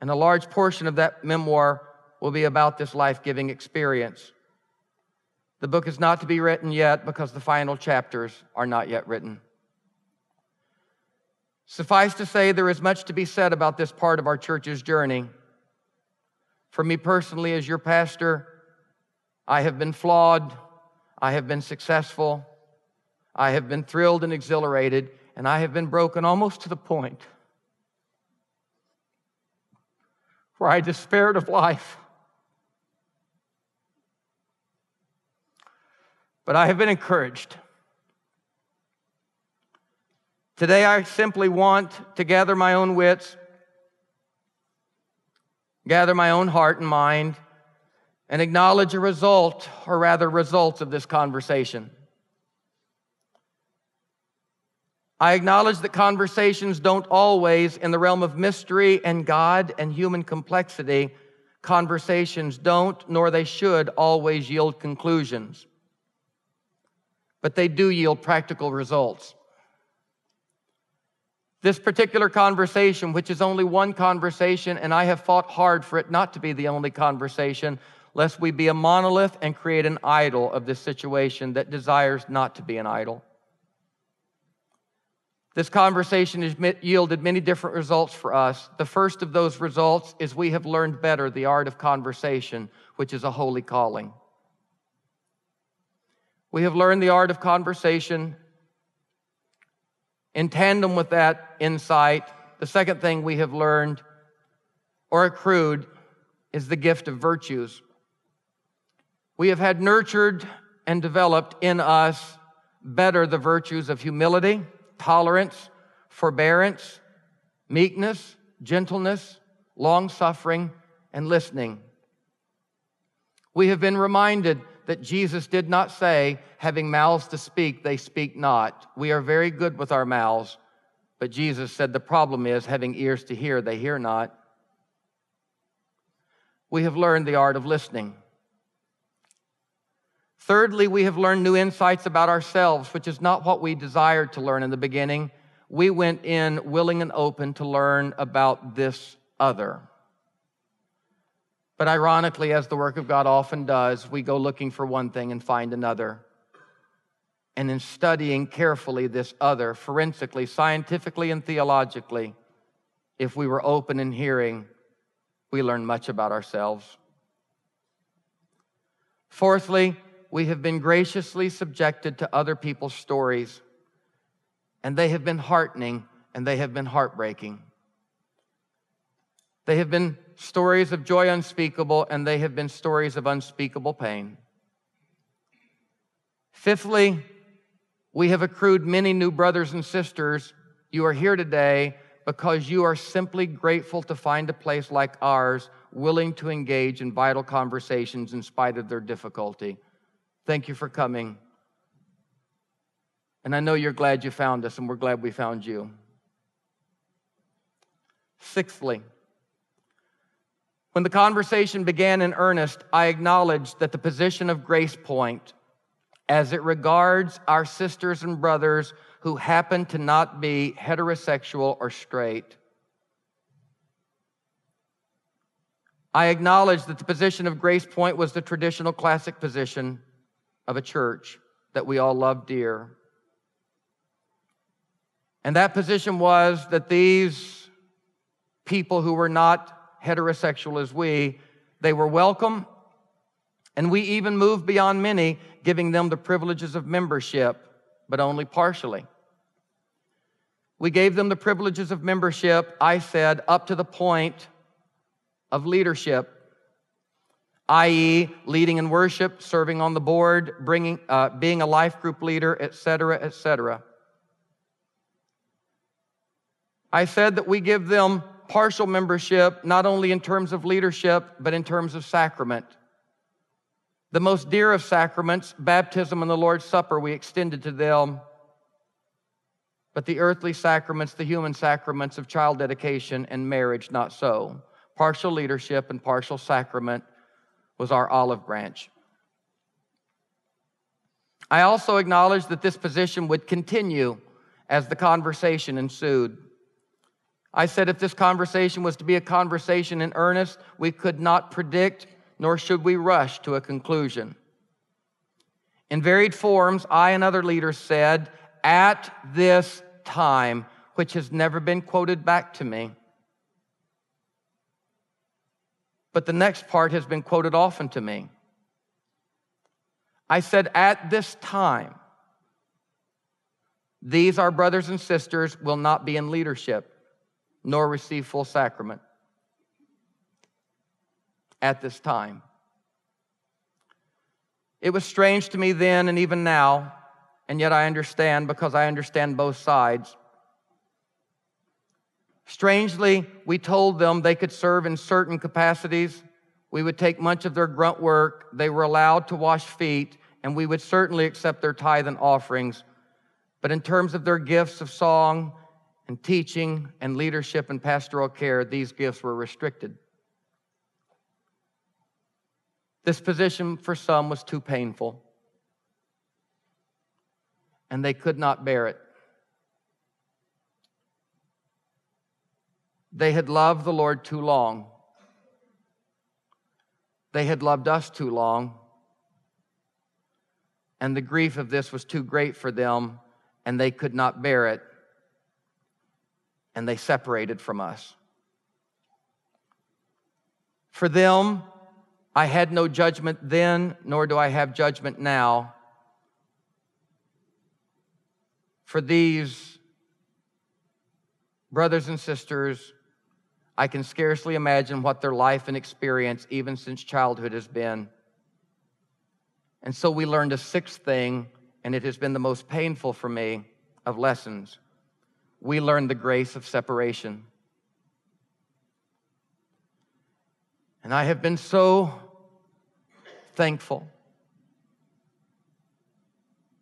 B: and a large portion of that memoir will be about this life giving experience. The book is not to be written yet because the final chapters are not yet written. Suffice to say, there is much to be said about this part of our church's journey. For me personally, as your pastor, I have been flawed, I have been successful, I have been thrilled and exhilarated, and I have been broken almost to the point where I despaired of life. But I have been encouraged. Today, I simply want to gather my own wits, gather my own heart and mind, and acknowledge a result, or rather, results of this conversation. I acknowledge that conversations don't always, in the realm of mystery and God and human complexity, conversations don't, nor they should, always yield conclusions. But they do yield practical results. This particular conversation, which is only one conversation, and I have fought hard for it not to be the only conversation, lest we be a monolith and create an idol of this situation that desires not to be an idol. This conversation has yielded many different results for us. The first of those results is we have learned better the art of conversation, which is a holy calling. We have learned the art of conversation. In tandem with that insight, the second thing we have learned or accrued is the gift of virtues. We have had nurtured and developed in us better the virtues of humility tolerance, forbearance, meekness, gentleness, long suffering, and listening. We have been reminded that Jesus did not say, having mouths to speak, they speak not. We are very good with our mouths, but Jesus said the problem is having ears to hear, they hear not. We have learned the art of listening. Thirdly, we have learned new insights about ourselves, which is not what we desired to learn in the beginning. We went in willing and open to learn about this other. But ironically, as the work of God often does, we go looking for one thing and find another. And in studying carefully this other, forensically, scientifically, and theologically, if we were open and hearing, we learn much about ourselves. Fourthly, we have been graciously subjected to other people's stories, and they have been heartening and they have been heartbreaking. They have been stories of joy unspeakable, and they have been stories of unspeakable pain. Fifthly, we have accrued many new brothers and sisters. You are here today because you are simply grateful to find a place like ours, willing to engage in vital conversations in spite of their difficulty. Thank you for coming. And I know you're glad you found us, and we're glad we found you. Sixthly, when the conversation began in earnest, I acknowledged that the position of Grace Point, as it regards our sisters and brothers who happen to not be heterosexual or straight, I acknowledged that the position of Grace Point was the traditional classic position of a church that we all love dear. And that position was that these people who were not heterosexual as we, they were welcome. And we even moved beyond many, giving them the privileges of membership, but only partially. We gave them the privileges of membership, I said, up to the point of leadership, i.e., leading in worship, serving on the board, bringing, uh, being a life group leader, etc., etc. I said that we give them partial membership, not only in terms of leadership, but in terms of sacrament. The most dear of sacraments, baptism and the Lord's Supper, we extended to them. But the earthly sacraments, the human sacraments of child dedication and marriage, not so. Partial leadership and partial sacrament was our olive branch. I also acknowledged that this position would continue as the conversation ensued. I said if this conversation was to be a conversation in earnest, we could not predict nor should we rush to a conclusion. In varied forms, I and other leaders said, at this time, which has never been quoted back to me. But the next part has been quoted often to me. I said, at this time, these, our brothers and sisters, will not be in leadership nor receive full sacrament at this time. It was strange to me then and even now, and yet I understand because I understand both sides. Strangely, we told them they could serve in certain capacities. We would take much of their grunt work. They were allowed to wash feet, and we would certainly accept their tithe and offerings. But in terms of their gifts of song and teaching and leadership and pastoral care, these gifts were restricted. This position for some was too painful, and they could not bear it. They had loved the Lord too long. They had loved us too long. And the grief of this was too great for them, and they could not bear it and they separated from us. For them, I had no judgment then, nor do I have judgment now. For these brothers and sisters, I can scarcely imagine what their life and experience, even since childhood, has been. And so we learned a sixth thing, and it has been the most painful for me of lessons we learned the grace of separation. And I have been so thankful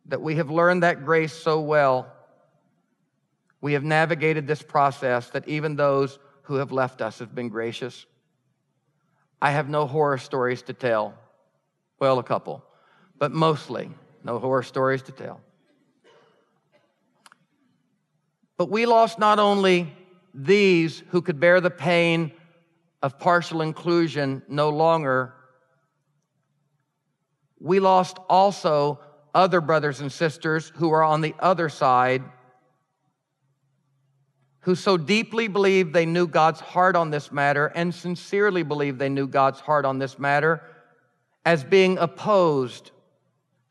B: that we have learned that grace so well. We have navigated this process that even those who have left us have been gracious. I have no horror stories to tell. Well, a couple, but mostly no horror stories to tell. But we lost not only these who could bear the pain of partial inclusion no longer, we lost also other brothers and sisters who are on the other side, who so deeply believed they knew God's heart on this matter and sincerely believed they knew God's heart on this matter as being opposed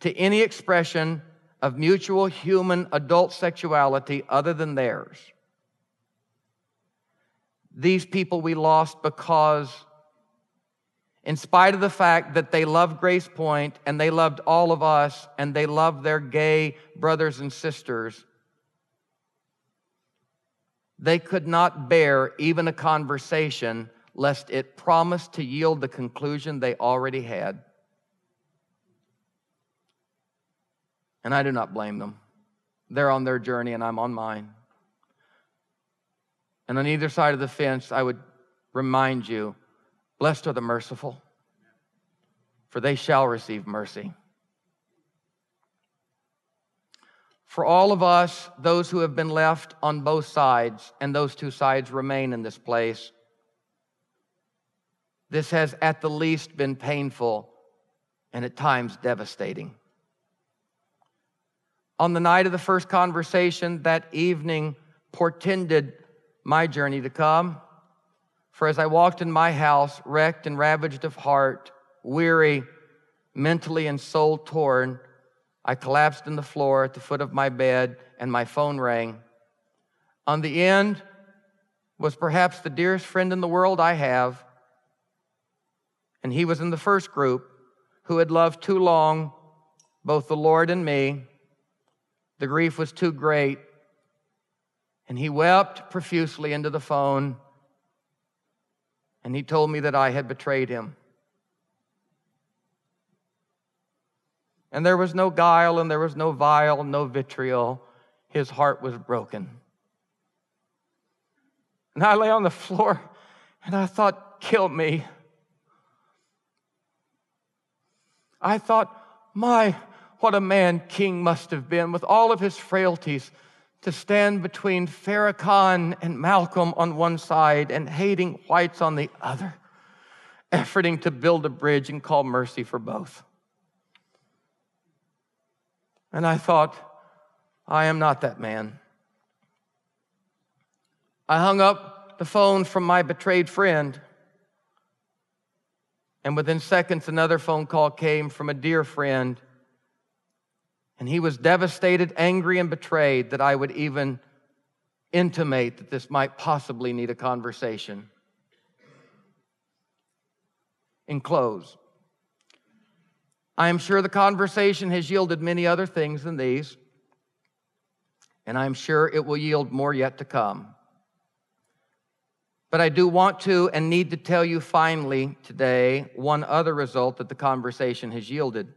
B: to any expression of mutual human adult sexuality other than theirs. These people we lost because, in spite of the fact that they loved Grace Point and they loved all of us and they loved their gay brothers and sisters, they could not bear even a conversation lest it promised to yield the conclusion they already had. And I do not blame them. They're on their journey and I'm on mine. And on either side of the fence, I would remind you blessed are the merciful, for they shall receive mercy. For all of us, those who have been left on both sides, and those two sides remain in this place, this has at the least been painful and at times devastating. On the night of the first conversation, that evening portended my journey to come. For as I walked in my house, wrecked and ravaged of heart, weary, mentally and soul torn, I collapsed in the floor at the foot of my bed and my phone rang. On the end was perhaps the dearest friend in the world I have. And he was in the first group who had loved too long both the Lord and me. The grief was too great. And he wept profusely into the phone. And he told me that I had betrayed him. And there was no guile and there was no vile, no vitriol. His heart was broken. And I lay on the floor and I thought, kill me. I thought, my, what a man King must have been with all of his frailties to stand between Farrakhan and Malcolm on one side and hating whites on the other, efforting to build a bridge and call mercy for both. And I thought, I am not that man. I hung up the phone from my betrayed friend. And within seconds, another phone call came from a dear friend. And he was devastated, angry, and betrayed that I would even intimate that this might possibly need a conversation. In close, I am sure the conversation has yielded many other things than these, and I'm sure it will yield more yet to come. But I do want to and need to tell you finally today one other result that the conversation has yielded.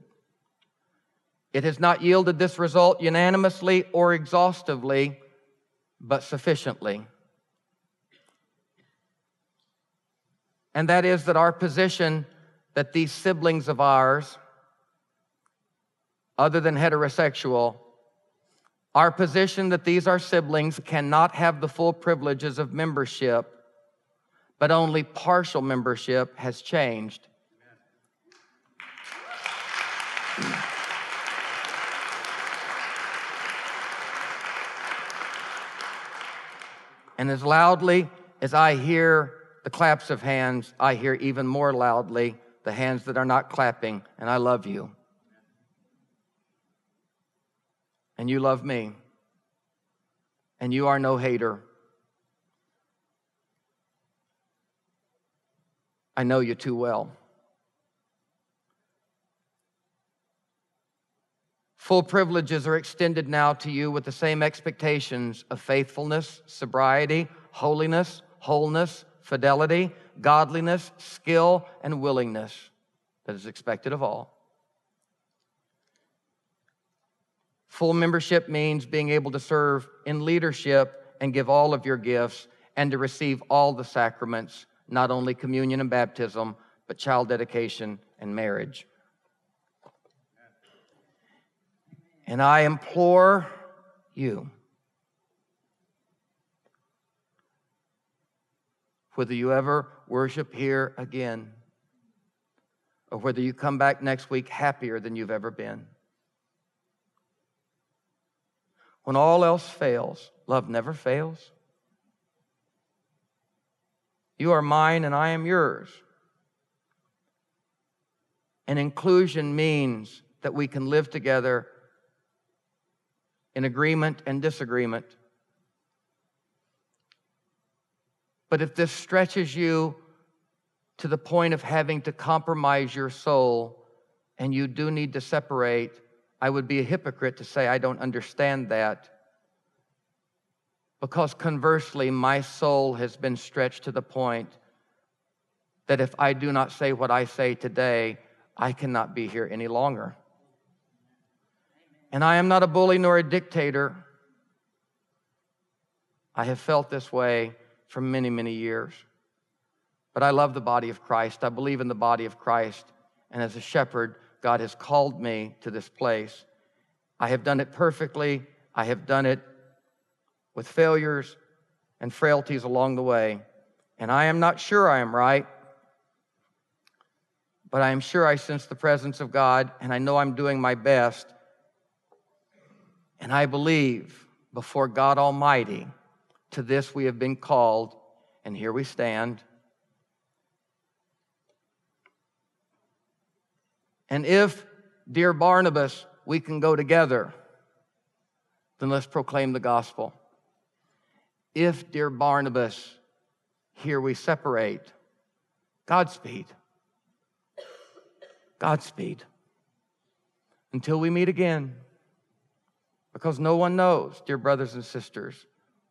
B: It has not yielded this result unanimously or exhaustively, but sufficiently. And that is that our position that these siblings of ours, other than heterosexual, our position that these are siblings cannot have the full privileges of membership but only partial membership has changed. And as loudly as I hear the claps of hands, I hear even more loudly the hands that are not clapping, and I love you. And you love me. And you are no hater. I know you too well. Full privileges are extended now to you with the same expectations of faithfulness, sobriety, holiness, wholeness, fidelity, godliness, skill, and willingness that is expected of all. Full membership means being able to serve in leadership and give all of your gifts and to receive all the sacraments not only communion and baptism, but child dedication and marriage. And I implore you, whether you ever worship here again, or whether you come back next week happier than you've ever been. When all else fails, love never fails. You are mine and I am yours. And inclusion means that we can live together in agreement and disagreement. But if this stretches you to the point of having to compromise your soul and you do need to separate, I would be a hypocrite to say I don't understand that because conversely, my soul has been stretched to the point that if I do not say what I say today, I cannot be here any longer. And I am not a bully nor a dictator. I have felt this way for many, many years. But I love the body of Christ. I believe in the body of Christ. And as a shepherd, God has called me to this place. I have done it perfectly. I have done it with failures and frailties along the way. And I am not sure I am right, but I am sure I sense the presence of God and I know I'm doing my best. And I believe before God Almighty, to this we have been called, and here we stand. And if, dear Barnabas, we can go together, then let's proclaim the gospel. If, dear Barnabas, here we separate, Godspeed. Godspeed. Until we meet again. Because no one knows, dear brothers and sisters,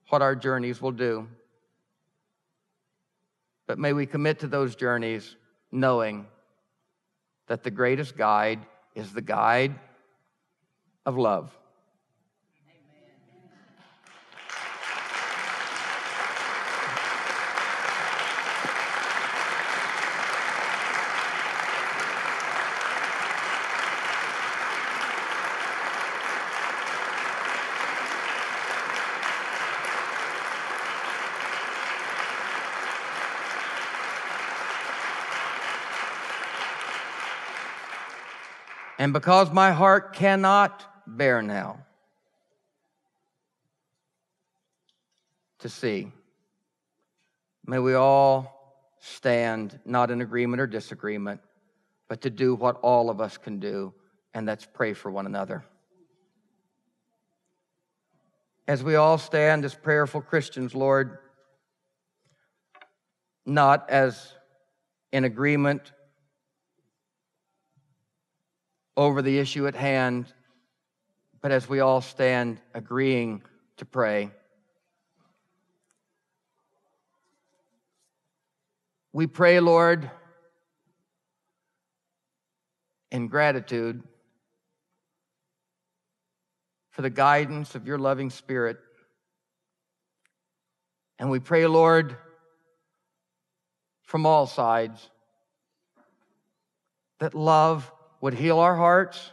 B: what our journeys will do. But may we commit to those journeys knowing that the greatest guide is the guide of love. And because my heart cannot bear now to see, may we all stand not in agreement or disagreement, but to do what all of us can do, and that's pray for one another. As we all stand as prayerful Christians, Lord, not as in agreement over the issue at hand, but as we all stand agreeing to pray, we pray, Lord, in gratitude for the guidance of your loving spirit. And we pray, Lord, from all sides, that love would heal our hearts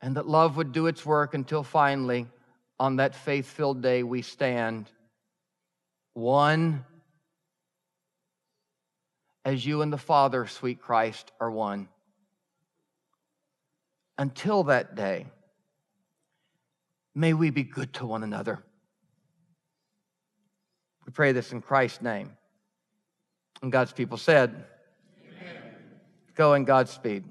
B: and that love would do its work until finally, on that faith filled day, we stand one as you and the Father, sweet Christ, are one. Until that day, may we be good to one another. We pray this in Christ's name. And God's people said, Go in Godspeed.